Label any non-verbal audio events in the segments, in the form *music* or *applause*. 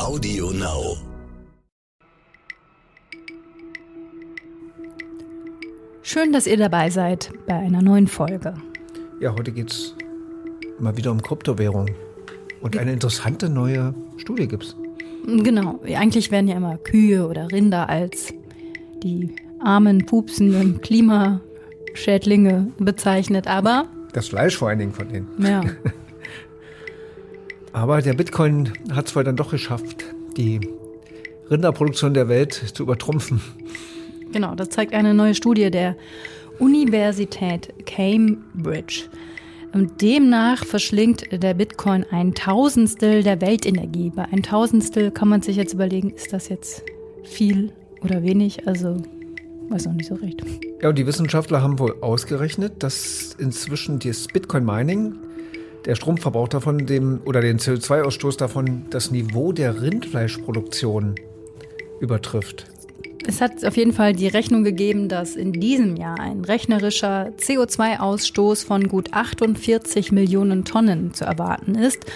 Audio Now. Schön, dass ihr dabei seid bei einer neuen Folge. Ja, heute geht es mal wieder um Kryptowährung. Und eine interessante neue Studie gibt es. Genau, eigentlich werden ja immer Kühe oder Rinder als die armen, pupsenden Klimaschädlinge bezeichnet, aber. Das Fleisch vor allen Dingen von denen. Ja. *laughs* aber der Bitcoin hat es wohl dann doch geschafft, die Rinderproduktion der Welt zu übertrumpfen. Genau, das zeigt eine neue Studie der Universität Cambridge. Demnach verschlingt der Bitcoin ein Tausendstel der Weltenergie. Bei ein Tausendstel kann man sich jetzt überlegen, ist das jetzt viel oder wenig? Also weiß auch nicht so recht. Ja, und die Wissenschaftler haben wohl ausgerechnet, dass inzwischen das Bitcoin-Mining, der Stromverbrauch davon, dem oder den CO2-Ausstoß davon, das Niveau der Rindfleischproduktion übertrifft. Es hat auf jeden Fall die Rechnung gegeben, dass in diesem Jahr ein rechnerischer CO2-Ausstoß von gut 48 Millionen Tonnen zu erwarten ist.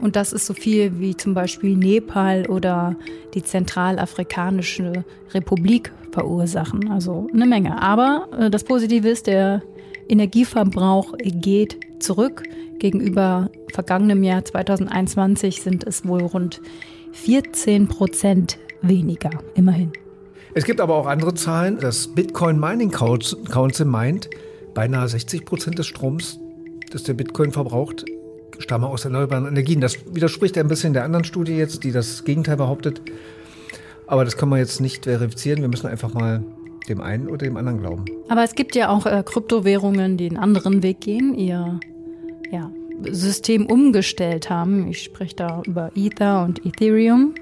Und das ist so viel wie zum Beispiel Nepal oder die Zentralafrikanische Republik verursachen. Also eine Menge. Aber äh, das Positive ist, der Energieverbrauch geht zurück. Gegenüber vergangenem Jahr 2021 sind es wohl rund 14 Prozent weniger, immerhin. Es gibt aber auch andere Zahlen. Das Bitcoin Mining Council meint, beinahe 60 Prozent des Stroms, das der Bitcoin verbraucht, stammen aus erneuerbaren Energien. Das widerspricht ein bisschen der anderen Studie jetzt, die das Gegenteil behauptet. Aber das kann man jetzt nicht verifizieren. Wir müssen einfach mal dem einen oder dem anderen glauben. Aber es gibt ja auch äh, Kryptowährungen, die einen anderen Weg gehen, ihr System umgestellt haben. Ich spreche da über Ether und Ethereum.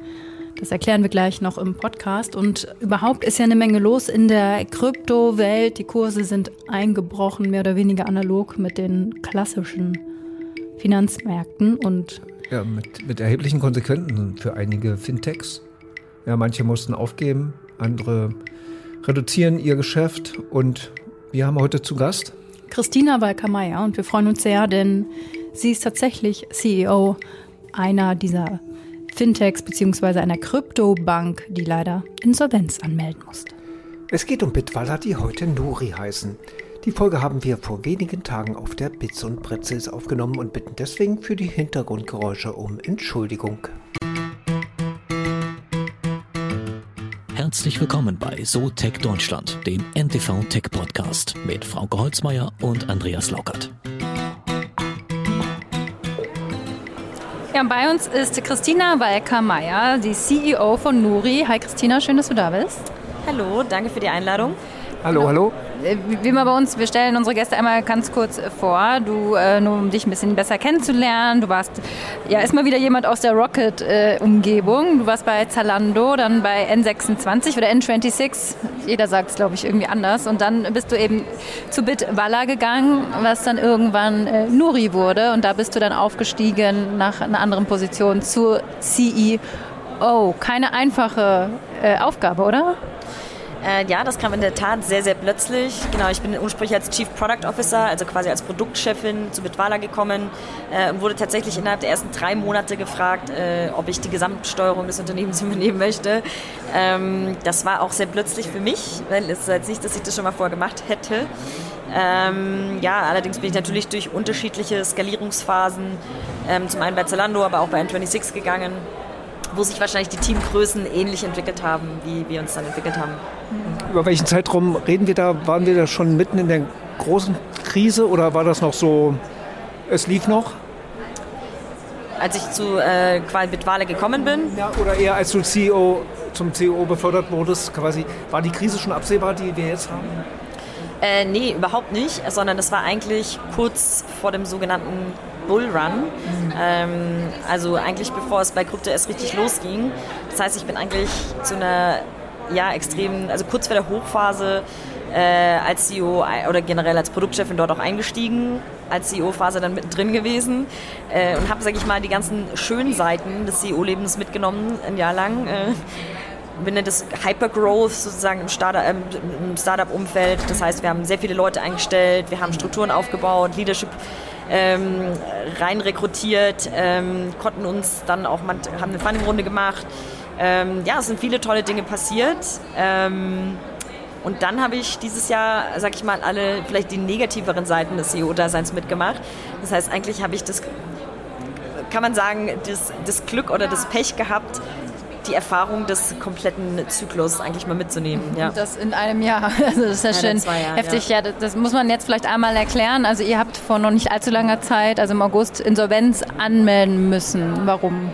Das erklären wir gleich noch im Podcast. Und überhaupt ist ja eine Menge los in der Kryptowelt. Die Kurse sind eingebrochen, mehr oder weniger analog mit den klassischen Finanzmärkten und ja, mit, mit erheblichen Konsequenzen für einige Fintechs. Ja, manche mussten aufgeben, andere reduzieren ihr Geschäft und wir haben heute zu Gast Christina Walkermeier und wir freuen uns sehr, denn sie ist tatsächlich CEO einer dieser Fintechs bzw. einer Kryptobank, die leider Insolvenz anmelden musste. Es geht um Bitwala, die heute Nuri heißen. Die Folge haben wir vor wenigen Tagen auf der Bits und Pretzels aufgenommen und bitten deswegen für die Hintergrundgeräusche um Entschuldigung. Herzlich willkommen bei So Tech Deutschland, dem NTV Tech Podcast mit Frauke Holzmeier und Andreas Laukert. Ja, bei uns ist Christina Walker-Meyer, die CEO von Nuri. Hi Christina, schön, dass du da bist. Hallo, danke für die Einladung. Hallo, hallo. Äh, wie immer bei uns, wir stellen unsere Gäste einmal ganz kurz vor. Du, äh, nur um dich ein bisschen besser kennenzulernen. Du warst ja erstmal wieder jemand aus der Rocket-Umgebung. Du warst bei Zalando, dann bei N26 oder N26. Jeder sagt es, glaube ich, irgendwie anders. Und dann bist du eben zu Bitwalla gegangen, was dann irgendwann äh, Nuri wurde. Und da bist du dann aufgestiegen nach einer anderen Position zur CEO. Keine einfache Aufgabe, oder? Äh, ja, das kam in der Tat sehr, sehr plötzlich. Genau, ich bin ursprünglich als Chief Product Officer, also quasi als Produktchefin zu Bitwala gekommen äh, und wurde tatsächlich innerhalb der ersten drei Monate gefragt, äh, ob ich die Gesamtsteuerung des Unternehmens *laughs* übernehmen möchte. Ähm, das war auch sehr plötzlich für mich, weil es ist jetzt nicht, dass ich das schon mal vorher gemacht hätte. Ähm, ja, allerdings bin ich natürlich durch unterschiedliche Skalierungsphasen, ähm, zum einen bei Zalando, aber auch bei N26 gegangen wo sich wahrscheinlich die Teamgrößen ähnlich entwickelt haben, wie wir uns dann entwickelt haben. Über welchen Zeitraum reden wir da? Waren wir da schon mitten in der großen Krise oder war das noch so, es lief noch? Als ich zu äh, Bitwale gekommen bin? Ja, oder eher als du CEO, zum CEO befördert wurdest, quasi, war die Krise schon absehbar, die wir jetzt haben? Äh, nee, überhaupt nicht, sondern es war eigentlich kurz vor dem sogenannten Bullrun. Mhm. Ähm, also eigentlich bevor es bei Krypto erst richtig losging. Das heißt, ich bin eigentlich zu einer ja, extrem, also kurz vor der Hochphase äh, als CEO oder generell als Produktchefin dort auch eingestiegen, als CEO-Phase dann mittendrin gewesen äh, und habe, sage ich mal, die ganzen schönen Seiten des CEO-Lebens mitgenommen, ein Jahr lang. Äh, bin das Hypergrowth sozusagen im Startup-Umfeld. Das heißt, wir haben sehr viele Leute eingestellt, wir haben Strukturen aufgebaut, Leadership ähm, rein rekrutiert, ähm, konnten uns dann auch, haben eine Funding-Runde gemacht. Ähm, ja, es sind viele tolle Dinge passiert. Ähm, und dann habe ich dieses Jahr, sag ich mal, alle vielleicht die negativeren Seiten des CEO-Daseins mitgemacht. Das heißt, eigentlich habe ich das, kann man sagen, das, das Glück oder das Pech gehabt, die Erfahrung des kompletten Zyklus eigentlich mal mitzunehmen. Ja. Das in einem Jahr. *laughs* Also das ist ja, schön Jahren, heftig. Ja. ja. das muss man jetzt vielleicht einmal erklären. Also ihr habt vor noch nicht allzu langer Zeit, also im August, Insolvenz anmelden müssen. Warum?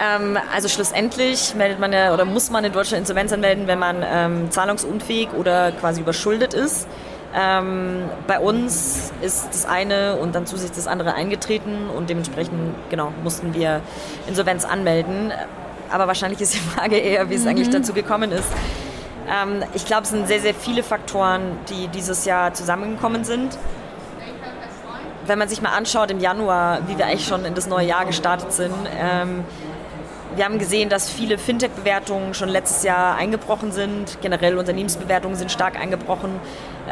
Ähm, also schlussendlich meldet man ja oder muss man in Deutschland Insolvenz anmelden, wenn man ähm, zahlungsunfähig oder quasi überschuldet ist. Ähm, bei uns ist das eine und dann zusätzlich das andere eingetreten und dementsprechend genau mussten wir Insolvenz anmelden. Aber wahrscheinlich ist die Frage eher, wie es mhm. eigentlich dazu gekommen ist. Ähm, ich glaube, es sind sehr, sehr viele Faktoren, die dieses Jahr zusammengekommen sind. Wenn man sich mal anschaut im Januar, wie wir eigentlich schon in das neue Jahr gestartet sind, ähm, wir haben gesehen, dass viele Fintech-Bewertungen schon letztes Jahr eingebrochen sind. Generell Unternehmensbewertungen sind stark eingebrochen.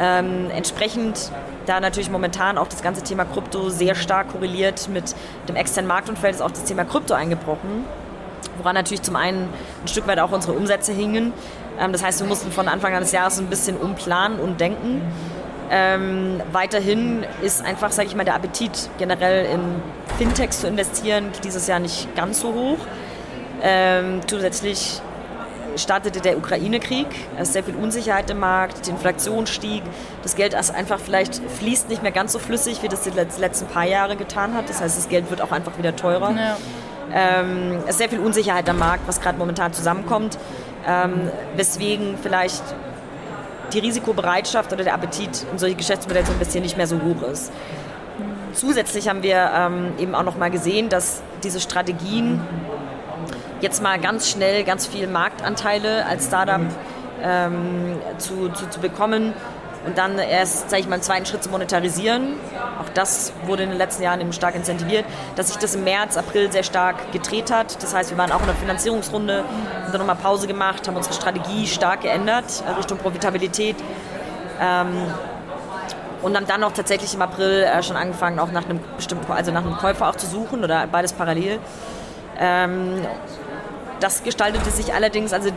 Ähm, entsprechend, da natürlich momentan auch das ganze Thema Krypto sehr stark korreliert mit dem externen Marktumfeld, ist auch das Thema Krypto eingebrochen. Woran natürlich zum einen ein Stück weit auch unsere Umsätze hingen. Ähm, das heißt, wir mussten von Anfang an des Jahres ein bisschen umplanen und denken. Ähm, weiterhin ist einfach, sage ich mal, der Appetit generell in Fintechs zu investieren dieses Jahr nicht ganz so hoch. Ähm, zusätzlich startete der Ukraine-Krieg, es ist sehr viel Unsicherheit im Markt, die Inflation stieg, das Geld ist einfach vielleicht fließt nicht mehr ganz so flüssig, wie das die letzten paar Jahre getan hat. Das heißt, das Geld wird auch einfach wieder teurer. Ja. Ähm, es ist sehr viel Unsicherheit am Markt, was gerade momentan zusammenkommt, ähm, weswegen vielleicht die Risikobereitschaft oder der Appetit in solche Geschäftsmodelle so ein bisschen nicht mehr so hoch ist. Zusätzlich haben wir ähm, eben auch noch mal gesehen, dass diese Strategien jetzt mal ganz schnell ganz viel Marktanteile als Startup ähm, zu, zu, zu bekommen und dann erst, sage ich mal, einen zweiten Schritt zu monetarisieren. Auch das wurde in den letzten Jahren eben stark incentiviert, dass sich das im März, April sehr stark gedreht hat. Das heißt, wir waren auch in der Finanzierungsrunde, haben dann nochmal Pause gemacht, haben unsere Strategie stark geändert äh, Richtung Profitabilität. Ähm, und haben dann auch tatsächlich im April äh, schon angefangen, auch nach einem bestimmten, also nach einem Käufer auch zu suchen oder beides parallel. Das gestaltete sich allerdings, also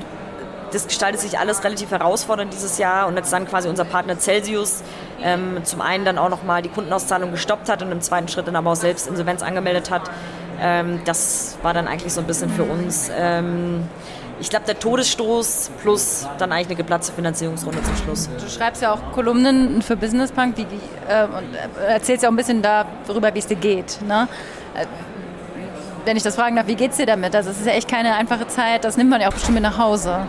das gestaltet sich alles relativ herausfordernd dieses Jahr und jetzt dann quasi unser Partner Celsius ähm, zum einen dann auch nochmal die Kundenauszahlung gestoppt hat und im zweiten Schritt dann aber auch selbst Insolvenz angemeldet hat. Ähm, das war dann eigentlich so ein bisschen für uns, ähm, ich glaube, der Todesstoß plus dann eigentlich eine geplatzte Finanzierungsrunde zum Schluss. Du schreibst ja auch Kolumnen für Business Punk die, äh, und erzählst ja auch ein bisschen darüber, wie es dir geht. Ne? Wenn ich das fragen darf, wie geht es dir damit? Also es ist ja echt keine einfache Zeit, das nimmt man ja auch bestimmt mit nach Hause.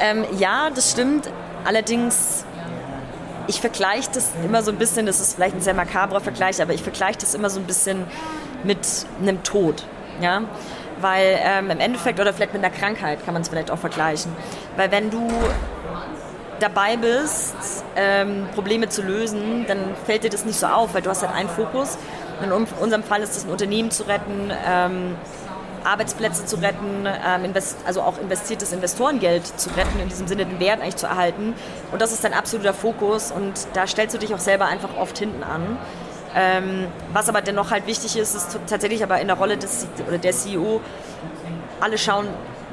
Ähm, ja, das stimmt. Allerdings, ich vergleiche das immer so ein bisschen, das ist vielleicht ein sehr makabrer Vergleich, aber ich vergleiche das immer so ein bisschen mit einem Tod. Ja? Weil ähm, im Endeffekt, oder vielleicht mit einer Krankheit kann man es vielleicht auch vergleichen. Weil wenn du dabei bist, ähm, Probleme zu lösen, dann fällt dir das nicht so auf, weil du hast halt einen Fokus in unserem Fall ist es ein Unternehmen zu retten, ähm, Arbeitsplätze zu retten, ähm, also auch investiertes Investorengeld zu retten, in diesem Sinne den Wert eigentlich zu erhalten. Und das ist dein absoluter Fokus und da stellst du dich auch selber einfach oft hinten an. Ähm, was aber dennoch halt wichtig ist, ist tatsächlich aber in der Rolle des, oder der CEO, alle schauen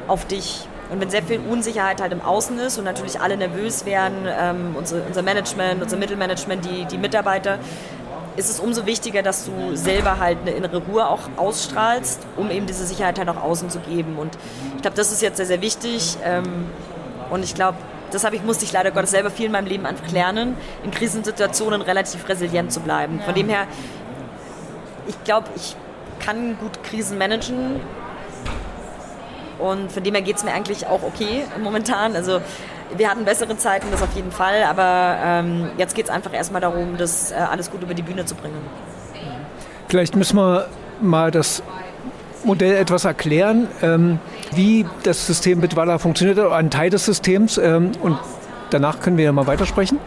auf dich. Und wenn sehr viel Unsicherheit halt im Außen ist und natürlich alle nervös werden, ähm, unser, unser Management, unser Mittelmanagement, die, die Mitarbeiter, ist es umso wichtiger, dass du selber halt eine innere Ruhe auch ausstrahlst, um eben diese Sicherheit halt auch außen zu geben. Und ich glaube, das ist jetzt sehr, sehr wichtig. Ähm, und ich glaube, das ich, musste ich leider Gottes selber viel in meinem Leben einfach lernen, in Krisensituationen relativ resilient zu bleiben. Von dem her, ich glaube, ich kann gut Krisen managen. Und von dem her geht es mir eigentlich auch okay momentan. Also wir hatten bessere Zeiten, das auf jeden Fall, aber ähm, jetzt geht es einfach erstmal darum, das äh, alles gut über die Bühne zu bringen. Vielleicht müssen wir mal das Modell etwas erklären, ähm, wie das System Bitwala funktioniert, oder ein Teil des Systems. Ähm, und danach können wir ja mal weitersprechen.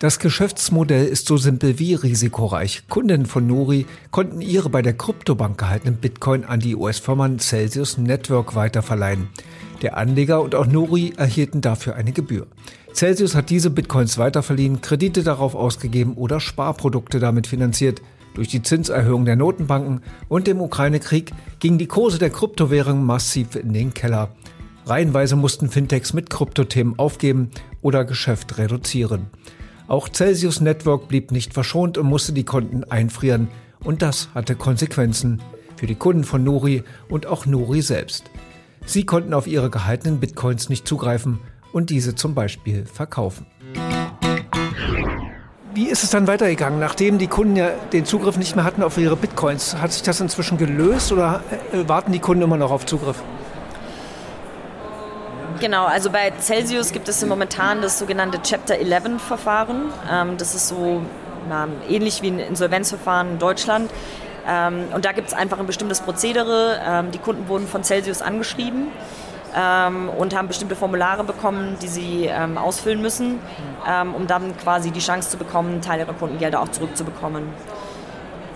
Das Geschäftsmodell ist so simpel wie risikoreich. Kunden von Nori konnten ihre bei der Kryptobank gehaltenen Bitcoin an die US-Firma Celsius Network weiterverleihen. Der Anleger und auch Nori erhielten dafür eine Gebühr. Celsius hat diese Bitcoins weiterverliehen, Kredite darauf ausgegeben oder Sparprodukte damit finanziert. Durch die Zinserhöhung der Notenbanken und dem Ukraine-Krieg gingen die Kurse der Kryptowährungen massiv in den Keller. Reihenweise mussten Fintechs mit Kryptothemen aufgeben oder Geschäft reduzieren. Auch Celsius Network blieb nicht verschont und musste die Konten einfrieren. Und das hatte Konsequenzen für die Kunden von Nori und auch Nori selbst. Sie konnten auf ihre gehaltenen Bitcoins nicht zugreifen und diese zum Beispiel verkaufen. Wie ist es dann weitergegangen, nachdem die Kunden ja den Zugriff nicht mehr hatten auf ihre Bitcoins? Hat sich das inzwischen gelöst oder äh, warten die Kunden immer noch auf Zugriff? Genau, also bei Celsius gibt es momentan das sogenannte Chapter 11 Verfahren. Ähm, das ist so na, ähnlich wie ein Insolvenzverfahren in Deutschland. Ähm, und da gibt es einfach ein bestimmtes Prozedere. Ähm, die Kunden wurden von Celsius angeschrieben und haben bestimmte Formulare bekommen, die sie ausfüllen müssen, um dann quasi die Chance zu bekommen, Teil ihrer Kundengelder auch zurückzubekommen.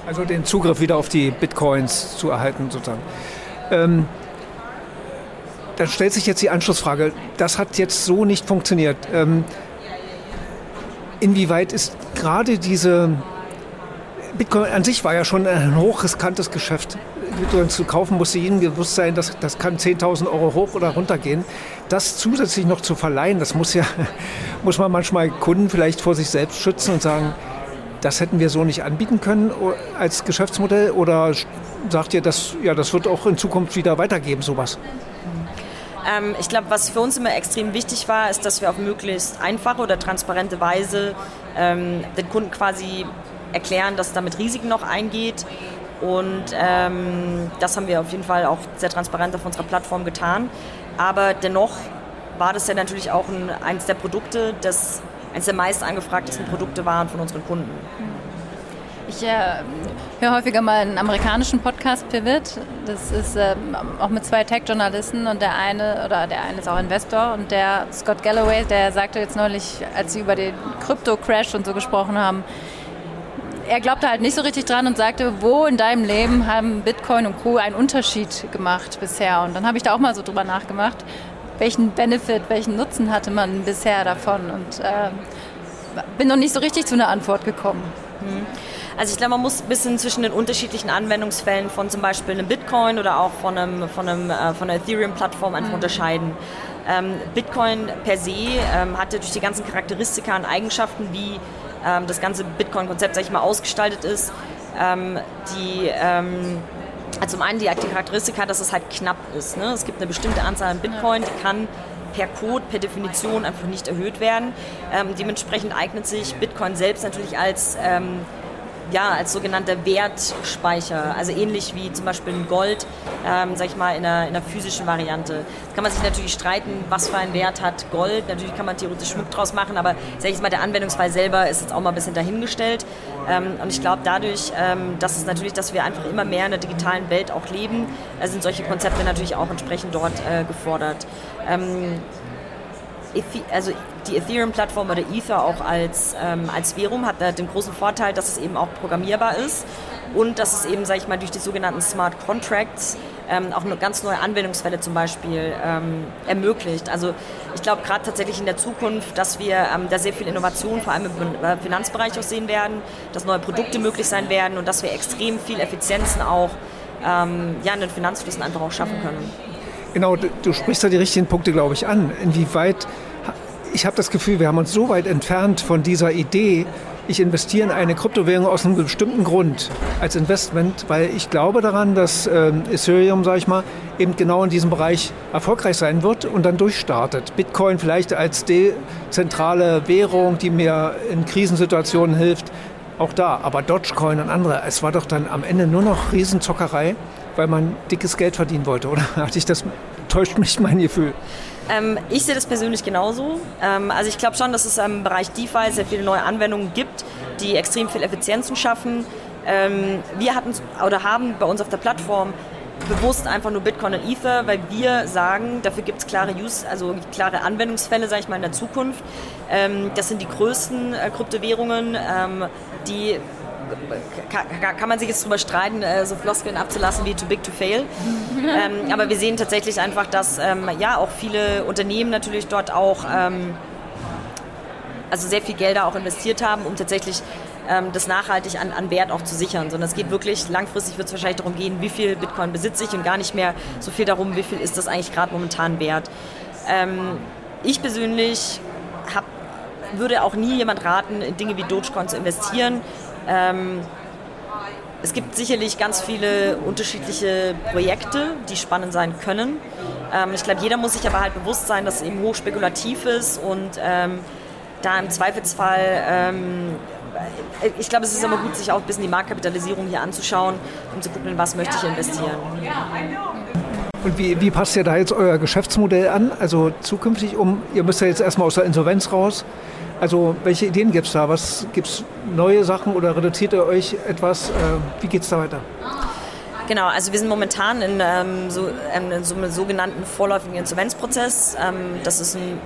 Also den Zugriff wieder auf die Bitcoins zu erhalten sozusagen. Ähm, dann stellt sich jetzt die Anschlussfrage, das hat jetzt so nicht funktioniert. Ähm, inwieweit ist gerade diese Bitcoin an sich war ja schon ein hochriskantes Geschäft. Bitcoin zu kaufen, musste jedem gewusst sein, dass das kann 10.000 Euro hoch oder runter gehen. Das zusätzlich noch zu verleihen, das muss ja, *laughs* muss man manchmal Kunden vielleicht vor sich selbst schützen und sagen, das hätten wir so nicht anbieten können als Geschäftsmodell oder sagt ihr, dass, ja, das wird auch in Zukunft wieder weitergeben, sowas? Ähm, ich glaube, was für uns immer extrem wichtig war, ist, dass wir auf möglichst einfache oder transparente Weise ähm, den Kunden quasi erklären, dass damit Risiken noch eingeht. Und ähm, das haben wir auf jeden Fall auch sehr transparent auf unserer Plattform getan. Aber dennoch war das ja natürlich auch ein, eines der Produkte, das eines der meist angefragtesten Produkte waren von unseren Kunden. Ich äh, höre häufiger mal einen amerikanischen Podcast, Pivot. Das ist äh, auch mit zwei Tech-Journalisten und der eine, oder der eine ist auch Investor und der Scott Galloway, der sagte jetzt neulich, als sie über den Krypto-Crash und so gesprochen haben, er glaubte halt nicht so richtig dran und sagte, wo in deinem Leben haben Bitcoin und Co. einen Unterschied gemacht bisher? Und dann habe ich da auch mal so drüber nachgemacht, welchen Benefit, welchen Nutzen hatte man bisher davon? Und äh, bin noch nicht so richtig zu einer Antwort gekommen. Mhm. Also ich glaube, man muss ein bisschen zwischen den unterschiedlichen Anwendungsfällen von zum Beispiel einem Bitcoin oder auch von, einem, von, einem, äh, von einer Ethereum-Plattform einfach mhm. unterscheiden. Ähm, Bitcoin per se ähm, hatte durch die ganzen Charakteristika und Eigenschaften, wie ähm, das ganze Bitcoin-Konzept, sag ich mal, ausgestaltet ist, die also zum einen die, die Charakteristika, dass es halt knapp ist. Ne? Es gibt eine bestimmte Anzahl an Bitcoin, die kann per Code, per Definition einfach nicht erhöht werden. Ähm, dementsprechend eignet sich Bitcoin selbst natürlich als ähm, ja, als sogenannter Wertspeicher, also ähnlich wie zum Beispiel ein Gold, ähm, sag ich mal, in einer, in einer physischen Variante. Da kann man sich natürlich streiten, was für einen Wert hat Gold. Natürlich kann man theoretisch Schmuck draus machen, aber sag ich mal, der Anwendungsfall selber ist jetzt auch mal ein bisschen dahingestellt. Ähm, und ich glaube, dadurch, ähm, dass es natürlich, dass wir einfach immer mehr in der digitalen Welt auch leben, äh, sind solche Konzepte natürlich auch entsprechend dort äh, gefordert. Ähm, also die Ethereum-Plattform oder Ether auch als, ähm, als Währung hat den großen Vorteil, dass es eben auch programmierbar ist und dass es eben, sage ich mal, durch die sogenannten Smart Contracts ähm, auch ganz neue Anwendungsfälle zum Beispiel ähm, ermöglicht. Also ich glaube gerade tatsächlich in der Zukunft, dass wir ähm, da sehr viel Innovation, vor allem im äh, Finanzbereich auch sehen werden, dass neue Produkte möglich sein werden und dass wir extrem viel Effizienzen auch ähm, ja, in den Finanzflüssen einfach auch schaffen können. Genau, du, sprichst da die richtigen Punkte, glaube ich, an. Inwieweit, ich habe das Gefühl, wir haben uns so weit entfernt von dieser Idee, ich investiere in eine Kryptowährung aus einem bestimmten Grund als Investment, weil ich glaube daran, dass ähm, Ethereum, sage ich mal, eben genau in diesem Bereich erfolgreich sein wird und dann durchstartet. Bitcoin vielleicht als dezentrale Währung, die mir in Krisensituationen hilft, auch da. Aber Dogecoin und andere, es war doch dann am Ende nur noch Riesenzockerei weil man dickes Geld verdienen wollte, oder? *laughs* Hatte ich das, täuscht mich mein Gefühl? Ähm, ich sehe das persönlich genauso. Ähm, also ich glaube schon, dass es im Bereich DeFi sehr viele neue Anwendungen gibt, die extrem viel Effizienzen schaffen. Ähm, wir hatten oder haben bei uns auf der Plattform bewusst einfach nur Bitcoin und Ether, weil wir sagen, dafür gibt es klare Use, also klare Anwendungsfälle, sage ich mal, in der Zukunft. Ähm, das sind die größten äh, Kryptowährungen, ähm, die kann, kann, man sich jetzt darüber streiten, äh, so Floskeln abzulassen wie too big to fail. *laughs* ähm, aber wir sehen tatsächlich einfach, dass ähm, ja auch viele Unternehmen natürlich dort auch ähm, also sehr viel Gelder auch investiert haben, um tatsächlich ähm, das nachhaltig an, an Wert auch zu sichern. Sondern es geht wirklich, langfristig wird es wahrscheinlich darum gehen, wie viel Bitcoin besitze ich und gar nicht mehr so viel darum, wie viel ist das eigentlich gerade momentan wert. Ähm, ich persönlich hab, würde auch nie jemand raten, in Dinge wie Dogecoin zu investieren. Ähm, es gibt sicherlich ganz viele unterschiedliche Projekte, die spannend sein können. Ähm, ich glaube, jeder muss sich aber halt bewusst sein, dass es eben hochspekulativ ist und ähm, da im Zweifelsfall ähm, ich glaube, es ist immer gut, sich auch ein bisschen die Marktkapitalisierung hier anzuschauen, um zu gucken, in was möchte ich investieren. Und wie, wie passt ihr da jetzt euer Geschäftsmodell an? Also zukünftig, um, ihr müsst ja jetzt erstmal aus der Insolvenz raus. Also welche Ideen gibt es da? Was gibt es neue Sachen oder reduziert ihr euch etwas? Äh, wie geht es da weiter? Genau, also wir sind momentan in, ähm, so, ähm, in so einem sogenannten vorläufigen Insolvenzprozess. Ähm, das ist ein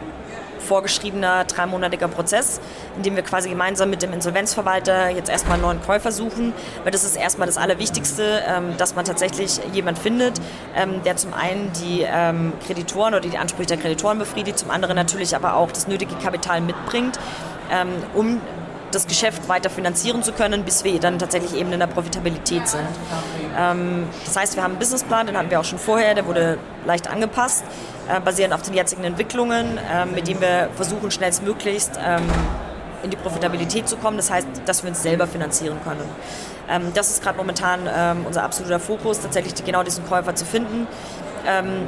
vorgeschriebener dreimonatiger Prozess, in dem wir quasi gemeinsam mit dem Insolvenzverwalter jetzt erstmal einen neuen Käufer suchen, weil das ist erstmal das Allerwichtigste, ähm, dass man tatsächlich jemand findet, ähm, der zum einen die ähm, Kreditoren oder die Ansprüche der Kreditoren befriedigt, zum anderen natürlich aber auch das nötige Kapital mitbringt, um das Geschäft weiter finanzieren zu können, bis wir dann tatsächlich eben in der Profitabilität sind. Das heißt, wir haben einen Businessplan, den hatten wir auch schon vorher, der wurde leicht angepasst, äh, basierend auf den jetzigen Entwicklungen, äh, mit dem wir versuchen, schnellstmöglichst ähm, in die Profitabilität zu kommen. Das heißt, dass wir uns selber finanzieren können. Ähm, das ist gerade momentan ähm, unser absoluter Fokus, tatsächlich genau diesen Käufer zu finden. Ähm,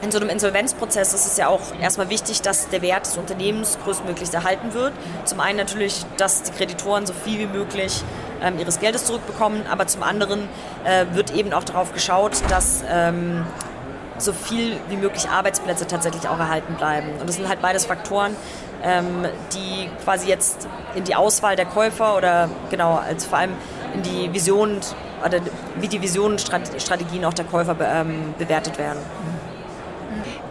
in so einem Insolvenzprozess ist es ja auch erstmal wichtig, dass der Wert des Unternehmens größtmöglichst erhalten wird. Zum einen natürlich, dass die Kreditoren so viel wie möglich ähm, ihres Geldes zurückbekommen, aber zum anderen äh, wird eben auch darauf geschaut, dass ähm, so viel wie möglich Arbeitsplätze tatsächlich auch erhalten bleiben. Und das sind halt beides Faktoren, ähm, die quasi jetzt in die Auswahl der Käufer oder genau als vor allem in die Vision oder wie die Visionen, Strategien auch der Käufer be, ähm, bewertet werden.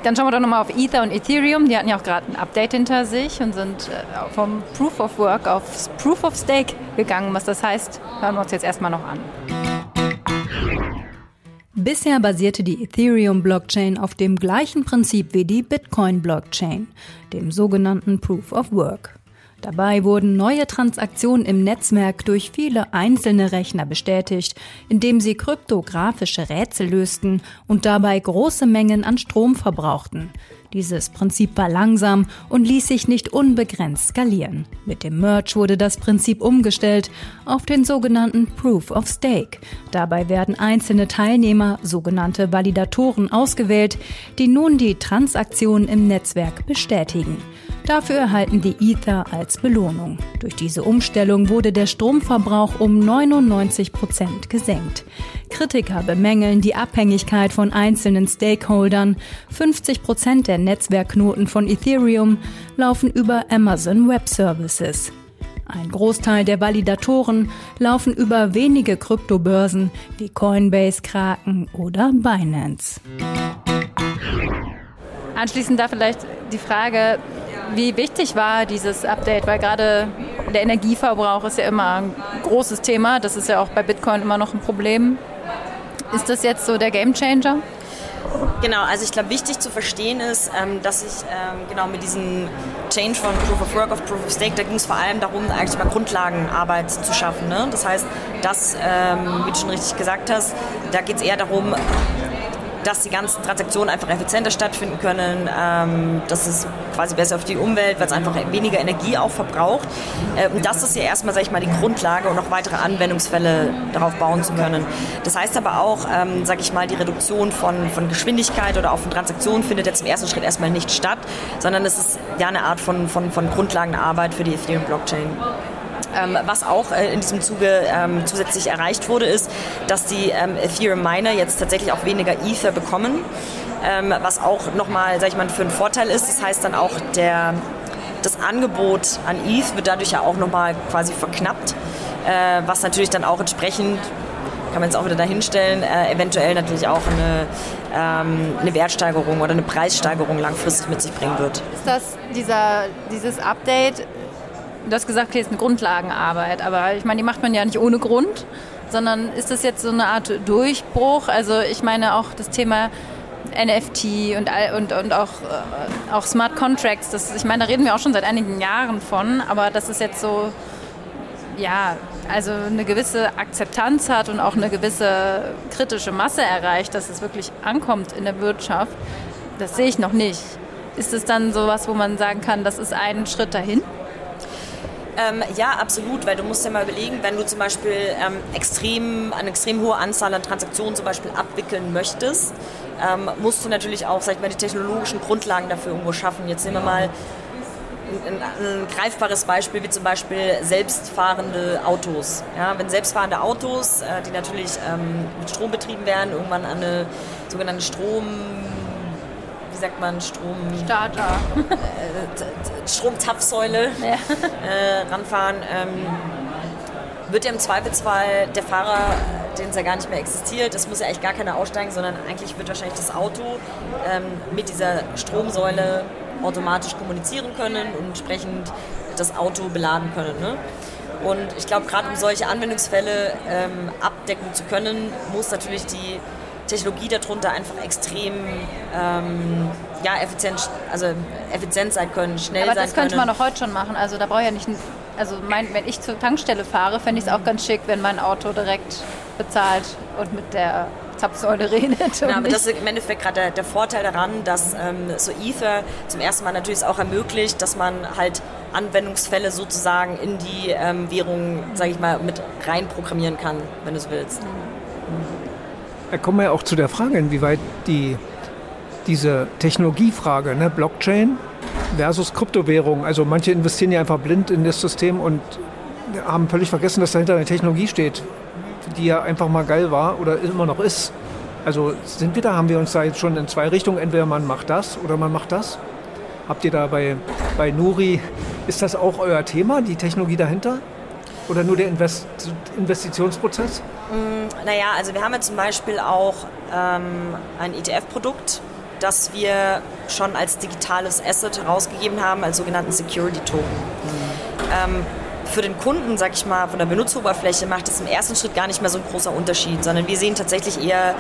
Dann schauen wir doch nochmal auf Ether und Ethereum. Die hatten ja auch gerade ein Update hinter sich und sind äh, vom Proof of Work auf Proof of Stake gegangen. Was das heißt, hören wir uns jetzt erstmal noch an. Bisher basierte die Ethereum-Blockchain auf dem gleichen Prinzip wie die Bitcoin-Blockchain, dem sogenannten Proof of Work. Dabei wurden neue Transaktionen im Netzwerk durch viele einzelne Rechner bestätigt, indem sie kryptografische Rätsel lösten und dabei große Mengen an Strom verbrauchten. Dieses Prinzip war langsam und ließ sich nicht unbegrenzt skalieren. Mit dem Merge wurde das Prinzip umgestellt auf den sogenannten Proof of Stake. Dabei werden einzelne Teilnehmer, sogenannte Validatoren, ausgewählt, die nun die Transaktionen im Netzwerk bestätigen. Dafür erhalten die Ether als Belohnung. Durch diese Umstellung wurde der Stromverbrauch um 99 Prozent gesenkt. Kritiker bemängeln die Abhängigkeit von einzelnen Stakeholdern. 50 Prozent der Netzwerkknoten von Ethereum laufen über Amazon Web Services. Ein Großteil der Validatoren laufen über wenige Kryptobörsen wie Coinbase, Kraken oder Binance. Anschließend da vielleicht die Frage, wie wichtig war dieses Update? Weil gerade der Energieverbrauch ist ja immer ein großes Thema. Das ist ja auch bei Bitcoin immer noch ein Problem. Ist das jetzt so der Gamechanger? Genau, also ich glaube, wichtig zu verstehen ist, ähm, dass ich ähm, genau mit diesem Change von Proof of Work auf Proof of Stake, da ging es vor allem darum, eigentlich mal Grundlagenarbeit zu schaffen. Ne? Das heißt, dass, ähm, wie du schon richtig gesagt hast, da geht es eher darum, dass die ganzen Transaktionen einfach effizienter stattfinden können, ähm, dass es quasi besser auf die Umwelt, weil es einfach weniger Energie auch verbraucht. Äh, und das ist ja erstmal, sage ich mal, die Grundlage, um noch weitere Anwendungsfälle darauf bauen zu können. Das heißt aber auch, ähm, sage ich mal, die Reduktion von, von Geschwindigkeit oder auch von Transaktionen findet jetzt im ersten Schritt erstmal nicht statt, sondern es ist ja eine Art von, von, von Grundlagenarbeit für die Ethereum-Blockchain. Ähm, was auch äh, in diesem Zuge ähm, zusätzlich erreicht wurde, ist, dass die ähm, Ethereum Miner jetzt tatsächlich auch weniger Ether bekommen, ähm, was auch nochmal, sag ich mal, für einen Vorteil ist. Das heißt dann auch, der, das Angebot an ETH wird dadurch ja auch nochmal quasi verknappt, äh, was natürlich dann auch entsprechend kann man jetzt auch wieder dahinstellen, äh, eventuell natürlich auch eine, ähm, eine Wertsteigerung oder eine Preissteigerung langfristig mit sich bringen wird. Ist das dieser, dieses Update, du hast gesagt, okay, ist eine Grundlagenarbeit, aber ich meine, die macht man ja nicht ohne Grund, sondern ist das jetzt so eine Art Durchbruch? Also ich meine auch das Thema NFT und, und, und auch, äh, auch Smart Contracts, das, ich meine, da reden wir auch schon seit einigen Jahren von, aber das ist jetzt so, ja, also eine gewisse Akzeptanz hat und auch eine gewisse kritische Masse erreicht, dass es wirklich ankommt in der Wirtschaft, das sehe ich noch nicht. Ist es dann sowas, wo man sagen kann, das ist ein Schritt dahin? Ähm, ja, absolut, weil du musst ja mal überlegen, wenn du zum Beispiel ähm, extrem, eine extrem hohe Anzahl an Transaktionen zum Beispiel abwickeln möchtest, ähm, musst du natürlich auch, sag ich mal, die technologischen Grundlagen dafür irgendwo schaffen. Jetzt nehmen wir mal ein, ein, greifbares Beispiel wie zum Beispiel selbstfahrende Autos. Ja, wenn selbstfahrende Autos, äh, die natürlich ähm, mit Strom betrieben werden, irgendwann an eine sogenannte Strom wie sagt man, Strom... Starter. Äh, Stromzapfsäule *laughs* ja. äh, ranfahren, ähm, wird ja im Zweifelsfall der Fahrer, den es ja gar nicht mehr existiert, es muss ja eigentlich gar keiner aussteigen, sondern eigentlich wird wahrscheinlich das Auto ähm, mit dieser Stromsäule automatisch kommunizieren können und entsprechend das Auto beladen können. Ne? Und ich glaube, gerade um solche Anwendungsfälle ähm, abdecken zu können, muss natürlich die Technologie darunter einfach extrem ähm, ja, effizient, also effizient sein können, schnell Aber sein das könnte können. man doch heute schon machen. Also da brauche ich ja nicht, also mein, wenn ich zur Tankstelle fahre, fände ich es auch ganz schick, wenn mein Auto direkt bezahlt und mit der Zapfsäule *laughs* redet. Ja, aber das ist im Endeffekt gerade der, der, Vorteil daran, dass ähm, so Ether zum ersten Mal natürlich auch ermöglicht, dass man halt Anwendungsfälle sozusagen in die ähm, Währung, sage ich mal, mit rein programmieren kann, wenn du es willst. Mhm. Da kommen wir auch zu der Frage, inwieweit die, diese Technologiefrage, ne, Blockchain versus Kryptowährung, also manche investieren ja einfach blind in das System und haben völlig vergessen, dass dahinter eine Technologie steht, die ja einfach mal geil war oder immer noch ist. Also sind wir da, haben wir uns da jetzt schon in zwei Richtungen, entweder man macht das oder man macht das. Habt ihr da bei, bei Nuri, ist das auch euer Thema, die Technologie dahinter? Oder nur der Invest Investitionsprozess? Mm, naja, also wir haben ja zum Beispiel auch ähm, ein ETF-Produkt, das wir schon als digitales Asset herausgegeben haben, als sogenannten Security Token. Mhm. Ähm, für den Kunden, sag ich mal, von der Benutzeroberfläche macht es im ersten Schritt gar nicht mehr so ein großer Unterschied, sondern wir sehen tatsächlich eher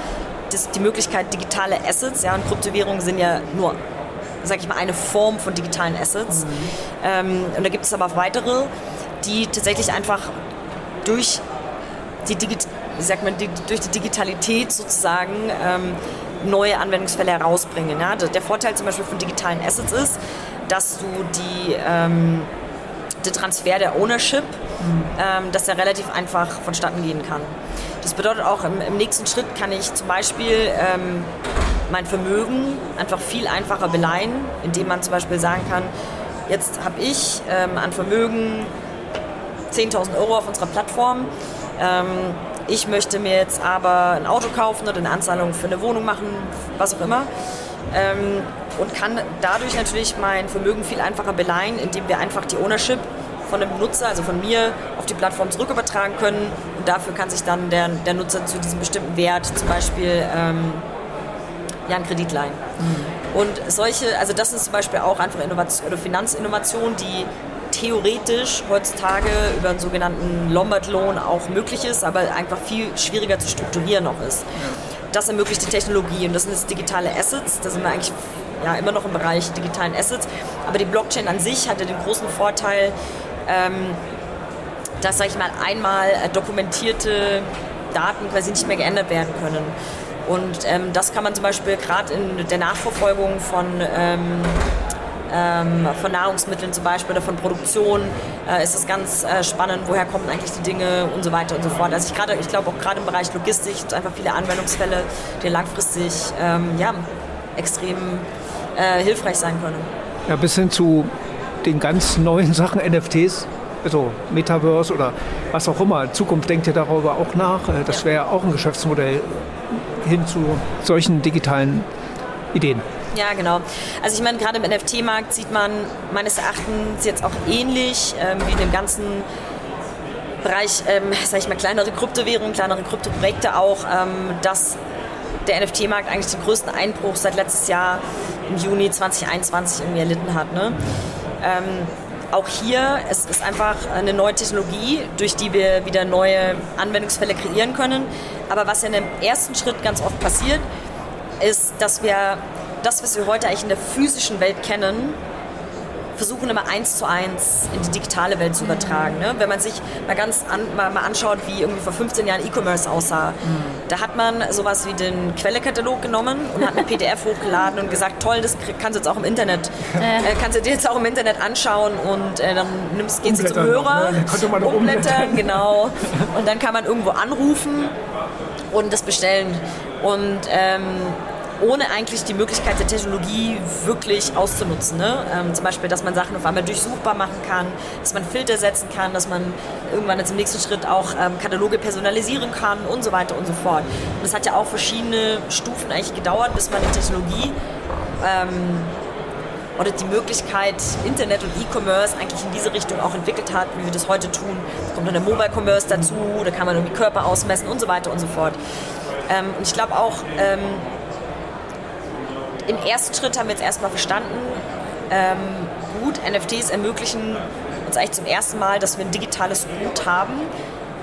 das, die Möglichkeit, digitale Assets, ja, und Kryptowährungen sind ja nur, sag ich mal, eine Form von digitalen Assets. Mhm. Ähm, und da gibt es aber auch weitere, die tatsächlich einfach durch die, Digi man, durch die Digitalität sozusagen ähm, neue Anwendungsfälle herausbringen. Ja? Der Vorteil zum Beispiel von digitalen Assets ist, dass du die, ähm, den Transfer der Ownership, mhm. ähm, dass der relativ einfach vonstatten gehen kann. Das bedeutet auch, im, im nächsten Schritt kann ich zum Beispiel ähm, mein Vermögen einfach viel einfacher beleihen, indem man zum Beispiel sagen kann, jetzt habe ich ähm, an Vermögen 10.000 Euro auf unserer Plattform. Ähm, ich möchte mir jetzt aber ein Auto kaufen oder eine Anzahlung für eine Wohnung machen, was auch immer. Ähm, und kann dadurch natürlich mein Vermögen viel einfacher beleihen, indem wir einfach die Ownership von dem Nutzer, also von mir, auf die Plattform zurückübertragen können. Und dafür kann sich dann der, der Nutzer zu diesem bestimmten Wert zum Beispiel ähm, ja, einen Kredit leihen. Mhm. Und solche, also das ist zum Beispiel auch einfach Innovation oder Finanzinnovation, die theoretisch heutzutage über einen sogenannten Lombard-Loan auch möglich ist, aber einfach viel schwieriger zu strukturieren noch ist. Das ermöglicht die Technologie und das sind jetzt digitale Assets. Da sind wir eigentlich ja, immer noch im Bereich digitalen Assets. Aber die Blockchain an sich hatte den großen Vorteil, ähm, dass, sag ich mal, einmal dokumentierte Daten quasi nicht mehr geändert werden können. Und ähm, das kann man zum Beispiel gerade in der Nachverfolgung von ähm, ähm, von Nahrungsmitteln zum Beispiel oder von Produktion äh, ist es ganz äh, spannend, woher kommen eigentlich die Dinge und so weiter und so fort. Also ich, grade, ich glaube auch gerade im Bereich Logistik gibt es einfach viele Anwendungsfälle, die langfristig ähm, ja, extrem äh, hilfreich sein können. Ja, bis hin zu den ganz neuen Sachen, NFTs, also Metaverse oder was auch immer. Zukunft denkt ja darüber auch nach. Äh, das wäre auch ein Geschäftsmodell hin zu solchen digitalen Ideen. Ja, genau. Also ich meine, gerade im NFT-Markt sieht man meines Erachtens jetzt auch ähnlich ähm, wie in dem ganzen Bereich, ähm, sag ich mal, kleinere Kryptowährungen, kleinere Kryptoprojekte auch, ähm, dass der NFT-Markt eigentlich den größten Einbruch seit letztes Jahr im Juni 2021 irgendwie erlitten hat. Ne? Ähm, auch hier, es ist einfach eine neue Technologie, durch die wir wieder neue Anwendungsfälle kreieren können. Aber was ja in dem ersten Schritt ganz oft passiert, ist, dass wir das, was wir heute eigentlich in der physischen Welt kennen, versuchen immer eins zu eins in die digitale Welt zu übertragen. Ne? Wenn man sich mal ganz an, mal, mal, anschaut, wie irgendwie vor 15 Jahren E-Commerce aussah, mhm. da hat man sowas wie den Quellekatalog genommen und hat eine *laughs* PDF hochgeladen und gesagt, toll, das kannst du jetzt auch im Internet, äh, kannst du dir jetzt auch im Internet anschauen und äh, dann nimmst, gehst du zum Hörer, ne? umblättern, genau, und dann kann man irgendwo anrufen und das bestellen und ähm, ohne eigentlich die Möglichkeit der Technologie wirklich auszunutzen. Ne? Ähm, zum Beispiel, dass man Sachen auf einmal durchsuchbar machen kann, dass man Filter setzen kann, dass man irgendwann jetzt im nächsten Schritt auch ähm, Kataloge personalisieren kann und so weiter und so fort. Und das hat ja auch verschiedene Stufen eigentlich gedauert, bis man die Technologie ähm, oder die Möglichkeit, Internet und E-Commerce eigentlich in diese Richtung auch entwickelt hat, wie wir das heute tun. Es kommt dann der Mobile Commerce dazu, da kann man irgendwie Körper ausmessen und so weiter und so fort. Ähm, und ich glaube auch, ähm, im ersten Schritt haben wir jetzt erstmal verstanden, ähm, gut, NFTs ermöglichen uns eigentlich zum ersten Mal, dass wir ein digitales Gut haben,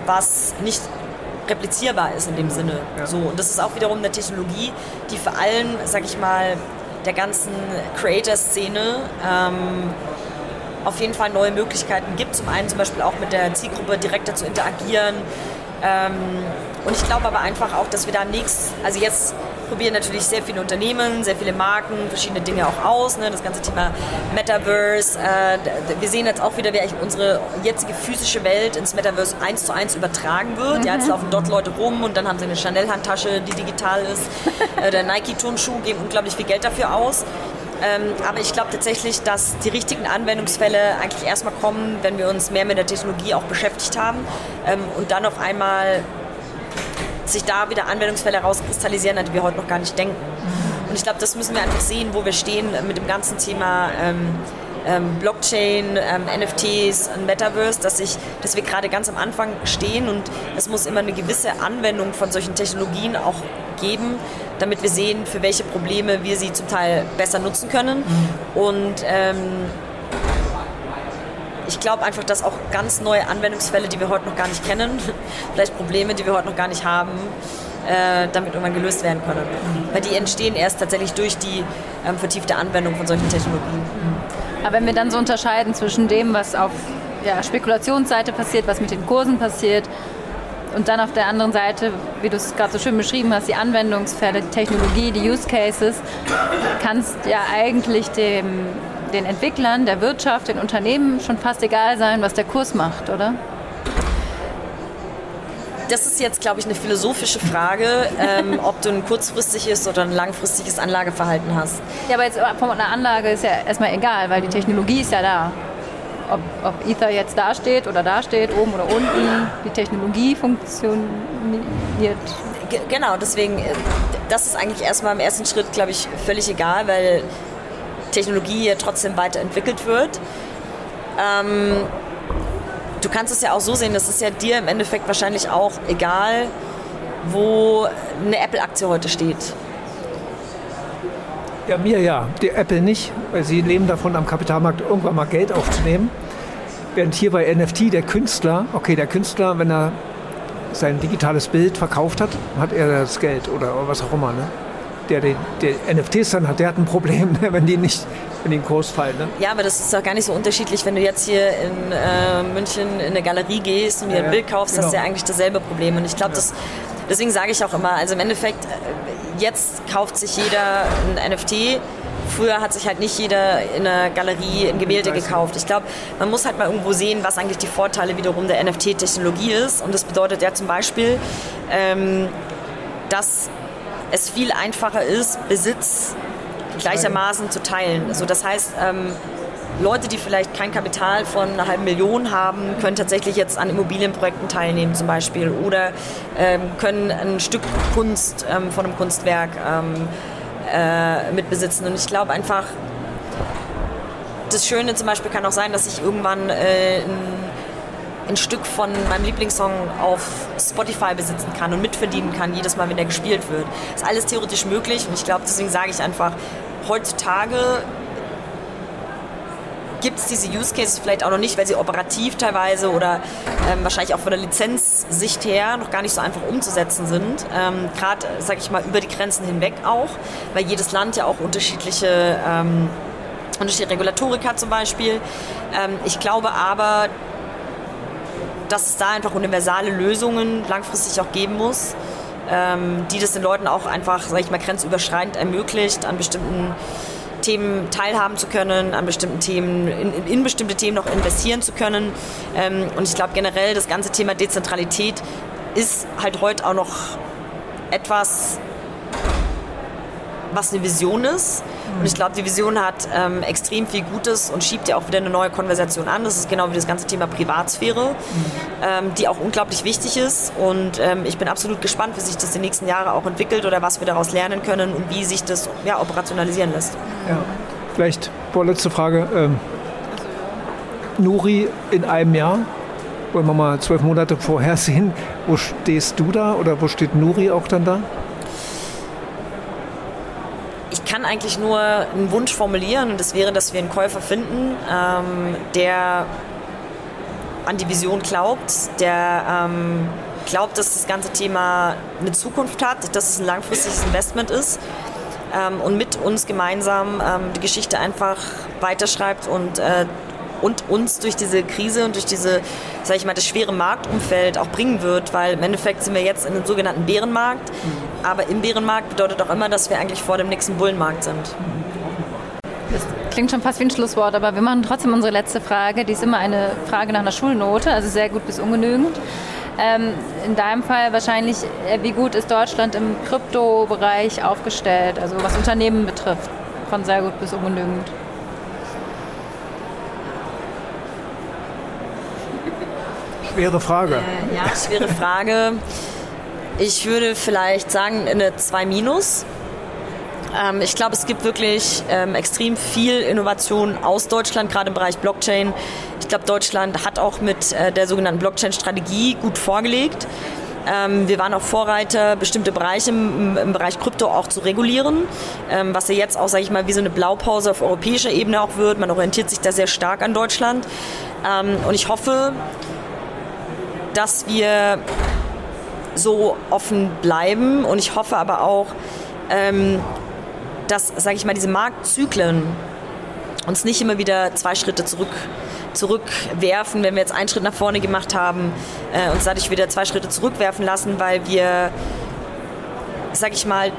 was nicht replizierbar ist in dem Sinne. Ja. So, und das ist auch wiederum eine Technologie, die vor allem, sag ich mal, der ganzen Creator-Szene ähm, auf jeden Fall neue Möglichkeiten gibt. Zum einen zum Beispiel auch mit der Zielgruppe direkter zu interagieren. Ähm, und ich glaube aber einfach auch, dass wir da nichts, also jetzt probieren natürlich sehr viele Unternehmen, sehr viele Marken, verschiedene Dinge auch aus. Ne? Das ganze Thema Metaverse. Äh, wir sehen jetzt auch wieder, wie unsere jetzige physische Welt ins Metaverse eins zu eins übertragen wird. Mhm. Ja, jetzt laufen dort Leute rum und dann haben sie eine Chanel-Handtasche, die digital ist. *laughs* äh, der Nike-Turnschuh geben unglaublich viel Geld dafür aus. Ähm, aber ich glaube tatsächlich, dass die richtigen Anwendungsfälle eigentlich erstmal kommen, wenn wir uns mehr mit der Technologie auch beschäftigt haben ähm, und dann auf einmal sich da wieder Anwendungsfälle herauskristallisieren, die wir heute noch gar nicht denken. Und ich glaube, das müssen wir einfach sehen, wo wir stehen mit dem ganzen Thema ähm, ähm, Blockchain, ähm, NFTs, Metaverse, dass, ich, dass wir gerade ganz am Anfang stehen und es muss immer eine gewisse Anwendung von solchen Technologien auch geben, damit wir sehen, für welche Probleme wir sie zum Teil besser nutzen können. Mhm. Und ähm, ich glaube einfach, dass auch ganz neue Anwendungsfälle, die wir heute noch gar nicht kennen, *laughs* vielleicht Probleme, die wir heute noch gar nicht haben, äh, damit irgendwann gelöst werden können. Mhm. Weil die entstehen erst tatsächlich durch die ähm, vertiefte Anwendung von solchen Technologien. Aber wenn wir dann so unterscheiden zwischen dem, was auf der Spekulationsseite passiert, was mit den Kursen passiert, und dann auf der anderen Seite, wie du es gerade so schön beschrieben hast, die Anwendungsfälle, die Technologie, die Use Cases, kannst ja eigentlich dem den Entwicklern, der Wirtschaft, den Unternehmen schon fast egal sein, was der Kurs macht, oder? Das ist jetzt, glaube ich, eine philosophische Frage, ähm, *laughs* ob du ein kurzfristiges oder ein langfristiges Anlageverhalten hast. Ja, aber jetzt von einer Anlage ist ja erstmal egal, weil die Technologie ist ja da. Ob, ob Ether jetzt da steht oder da steht, oben oder unten, die Technologie funktioniert. G genau, deswegen, äh, das ist eigentlich erstmal im ersten Schritt, glaube ich, völlig egal, weil Technologie ja trotzdem weiterentwickelt wird. Ähm, du kannst es ja auch so sehen, das ist ja dir im Endeffekt wahrscheinlich auch egal, wo eine Apple-Aktie heute steht. Ja, mir ja. Die Apple nicht, weil sie leben davon, am Kapitalmarkt irgendwann mal Geld aufzunehmen. Während hier bei NFT der Künstler, okay, der Künstler, wenn er sein digitales Bild verkauft hat, hat er das Geld oder was auch immer. Ne? Der die, die NFTs dann hat, der hat ein Problem, ne, wenn die nicht in den Kurs fallen. Ne? Ja, aber das ist doch gar nicht so unterschiedlich, wenn du jetzt hier in äh, München in eine Galerie gehst und dir ja, ein Bild kaufst, genau. hast du ja eigentlich dasselbe Problem. Und ich glaube, ja. deswegen sage ich auch immer, also im Endeffekt, äh, jetzt kauft sich jeder ein NFT. Früher hat sich halt nicht jeder in einer Galerie ein Gemälde gekauft. Ich glaube, man muss halt mal irgendwo sehen, was eigentlich die Vorteile wiederum der NFT-Technologie ist. Und das bedeutet ja zum Beispiel, ähm, dass es viel einfacher ist, Besitz gleichermaßen zu teilen. Also das heißt, ähm, Leute, die vielleicht kein Kapital von einer halben Million haben, können tatsächlich jetzt an Immobilienprojekten teilnehmen zum Beispiel oder ähm, können ein Stück Kunst ähm, von einem Kunstwerk ähm, äh, mitbesitzen. Und ich glaube einfach, das Schöne zum Beispiel kann auch sein, dass ich irgendwann äh, ein ein Stück von meinem Lieblingssong auf Spotify besitzen kann und mitverdienen kann, jedes Mal, wenn der gespielt wird. Ist alles theoretisch möglich und ich glaube, deswegen sage ich einfach, heutzutage gibt es diese Use Cases vielleicht auch noch nicht, weil sie operativ teilweise oder ähm, wahrscheinlich auch von der Lizenzsicht her noch gar nicht so einfach umzusetzen sind. Ähm, Gerade, sage ich mal, über die Grenzen hinweg auch, weil jedes Land ja auch unterschiedliche, ähm, unterschiedliche Regulatorik hat zum Beispiel. Ähm, ich glaube aber, dass es da einfach universale Lösungen langfristig auch geben muss, ähm, die das den Leuten auch einfach, sage ich mal, grenzüberschreitend ermöglicht, an bestimmten Themen teilhaben zu können, an bestimmten Themen, in, in bestimmte Themen noch investieren zu können. Ähm, und ich glaube generell, das ganze Thema Dezentralität ist halt heute auch noch etwas, was eine Vision ist. Und ich glaube, die Vision hat ähm, extrem viel Gutes und schiebt ja auch wieder eine neue Konversation an. Das ist genau wie das ganze Thema Privatsphäre, mhm. ähm, die auch unglaublich wichtig ist. Und ähm, ich bin absolut gespannt, wie sich das die nächsten Jahre auch entwickelt oder was wir daraus lernen können und wie sich das ja, operationalisieren lässt. Ja, vielleicht vorletzte Frage. Ähm, Nuri in einem Jahr, wollen wir mal zwölf Monate vorhersehen, wo stehst du da oder wo steht Nuri auch dann da? Ich kann eigentlich nur einen Wunsch formulieren und das wäre, dass wir einen Käufer finden, ähm, der an die Vision glaubt, der ähm, glaubt, dass das ganze Thema eine Zukunft hat, dass es ein langfristiges Investment ist ähm, und mit uns gemeinsam ähm, die Geschichte einfach weiterschreibt und äh, und uns durch diese Krise und durch diese, sag ich mal, das schwere Marktumfeld auch bringen wird, weil im Endeffekt sind wir jetzt in einem sogenannten Bärenmarkt, mhm. aber im Bärenmarkt bedeutet auch immer, dass wir eigentlich vor dem nächsten Bullenmarkt sind. Das klingt schon fast wie ein Schlusswort, aber wir machen trotzdem unsere letzte Frage. Die ist immer eine Frage nach einer Schulnote, also sehr gut bis ungenügend. Ähm, in deinem Fall wahrscheinlich, äh, wie gut ist Deutschland im Kryptobereich aufgestellt, also was Unternehmen betrifft, von sehr gut bis ungenügend? Schwere Frage. Äh, ja, schwere Frage. Ich würde vielleicht sagen eine 2 minus. Ähm, ich glaube, es gibt wirklich ähm, extrem viel Innovation aus Deutschland, gerade im Bereich Blockchain. Ich glaube, Deutschland hat auch mit äh, der sogenannten Blockchain-Strategie gut vorgelegt. Ähm, wir waren auch Vorreiter, bestimmte Bereiche im, im Bereich Krypto auch zu regulieren, ähm, was ja jetzt auch, sage ich mal, wie so eine Blaupause auf europäischer Ebene auch wird. Man orientiert sich da sehr stark an Deutschland. Ähm, und ich hoffe, dass wir so offen bleiben und ich hoffe aber auch, ähm, dass, sage ich mal, diese Marktzyklen uns nicht immer wieder zwei Schritte zurück zurückwerfen, wenn wir jetzt einen Schritt nach vorne gemacht haben, äh, uns dadurch wieder zwei Schritte zurückwerfen lassen, weil wir, sage ich mal,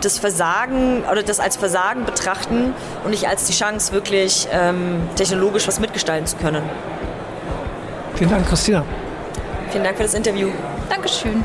das Versagen oder das als Versagen betrachten und nicht als die Chance, wirklich ähm, technologisch was mitgestalten zu können. Vielen Dank, Christina. Vielen Dank für das Interview. Dankeschön.